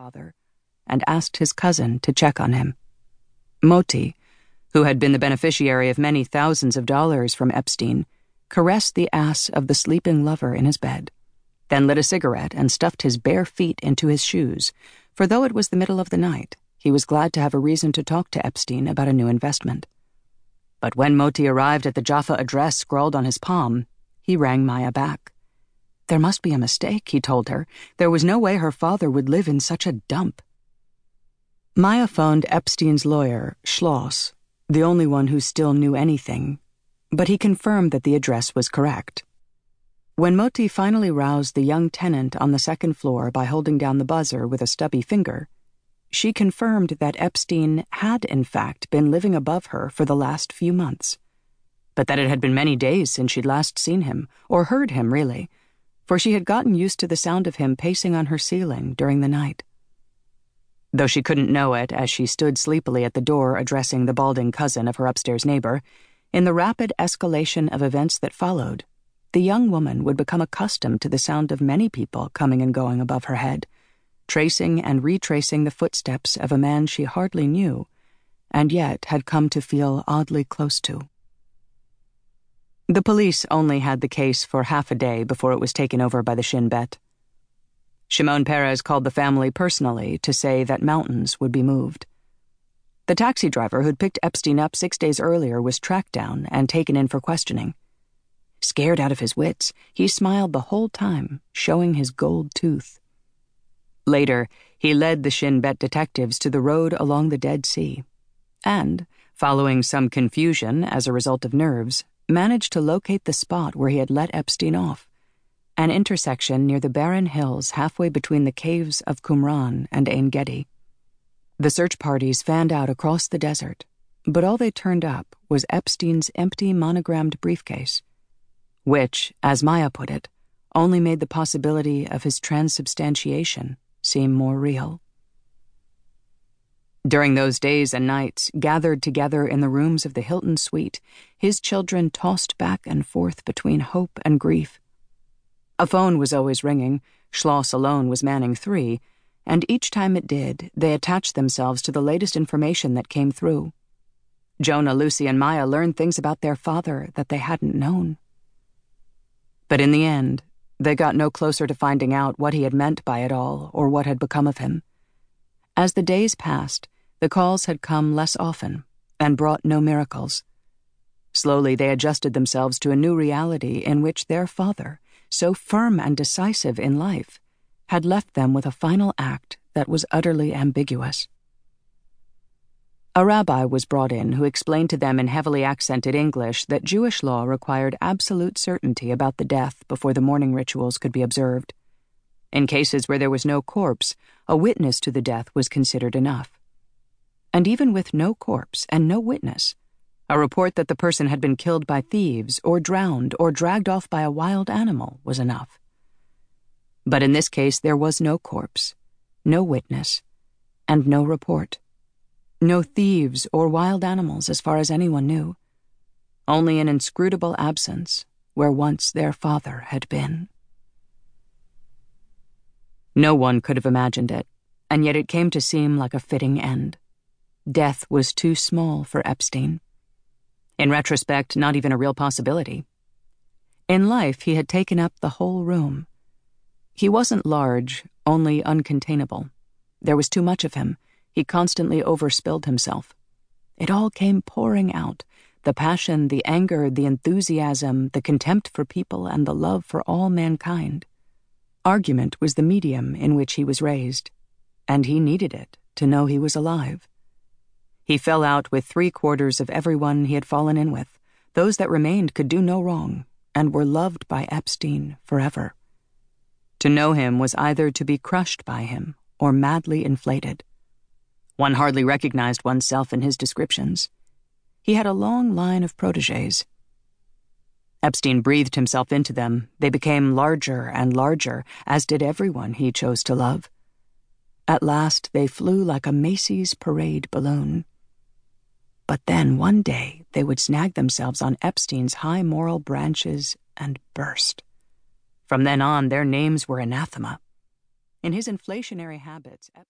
father and asked his cousin to check on him. Moti, who had been the beneficiary of many thousands of dollars from Epstein, caressed the ass of the sleeping lover in his bed, then lit a cigarette and stuffed his bare feet into his shoes, for though it was the middle of the night, he was glad to have a reason to talk to Epstein about a new investment. But when Moti arrived at the Jaffa address scrawled on his palm, he rang Maya back. There must be a mistake, he told her. There was no way her father would live in such a dump. Maya phoned Epstein's lawyer, Schloss, the only one who still knew anything, but he confirmed that the address was correct. When Moti finally roused the young tenant on the second floor by holding down the buzzer with a stubby finger, she confirmed that Epstein had, in fact, been living above her for the last few months, but that it had been many days since she'd last seen him, or heard him, really, for she had gotten used to the sound of him pacing on her ceiling during the night. Though she couldn't know it as she stood sleepily at the door addressing the balding cousin of her upstairs neighbor, in the rapid escalation of events that followed, the young woman would become accustomed to the sound of many people coming and going above her head, tracing and retracing the footsteps of a man she hardly knew, and yet had come to feel oddly close to. The police only had the case for half a day before it was taken over by the Shin Bet. Shimon Peres called the family personally to say that mountains would be moved. The taxi driver who'd picked Epstein up six days earlier was tracked down and taken in for questioning. Scared out of his wits, he smiled the whole time, showing his gold tooth. Later, he led the Shin Bet detectives to the road along the Dead Sea, and, following some confusion as a result of nerves, managed to locate the spot where he had let Epstein off an intersection near the barren hills halfway between the caves of Qumran and Ein Gedi. The search parties fanned out across the desert, but all they turned up was Epstein's empty monogrammed briefcase, which, as Maya put it, only made the possibility of his transubstantiation seem more real. During those days and nights, gathered together in the rooms of the Hilton suite, his children tossed back and forth between hope and grief a phone was always ringing, Schloss alone was manning three, and each time it did, they attached themselves to the latest information that came through. Jonah, Lucy, and Maya learned things about their father that they hadn't known. But in the end, they got no closer to finding out what he had meant by it all or what had become of him. As the days passed, the calls had come less often and brought no miracles. Slowly, they adjusted themselves to a new reality in which their father, so firm and decisive in life, had left them with a final act that was utterly ambiguous. A rabbi was brought in who explained to them in heavily accented English that Jewish law required absolute certainty about the death before the mourning rituals could be observed. In cases where there was no corpse, a witness to the death was considered enough. And even with no corpse and no witness, a report that the person had been killed by thieves or drowned or dragged off by a wild animal was enough. But in this case, there was no corpse, no witness, and no report. No thieves or wild animals, as far as anyone knew. Only an inscrutable absence where once their father had been. No one could have imagined it, and yet it came to seem like a fitting end. Death was too small for Epstein. In retrospect, not even a real possibility. In life, he had taken up the whole room. He wasn't large, only uncontainable. There was too much of him. He constantly overspilled himself. It all came pouring out the passion, the anger, the enthusiasm, the contempt for people, and the love for all mankind. Argument was the medium in which he was raised, and he needed it to know he was alive. He fell out with three quarters of everyone he had fallen in with. Those that remained could do no wrong, and were loved by Epstein forever. To know him was either to be crushed by him or madly inflated. One hardly recognized oneself in his descriptions. He had a long line of proteges. Epstein breathed himself into them. They became larger and larger, as did everyone he chose to love. At last, they flew like a Macy's parade balloon. But then one day they would snag themselves on Epstein's high moral branches and burst. From then on, their names were anathema. In his inflationary habits,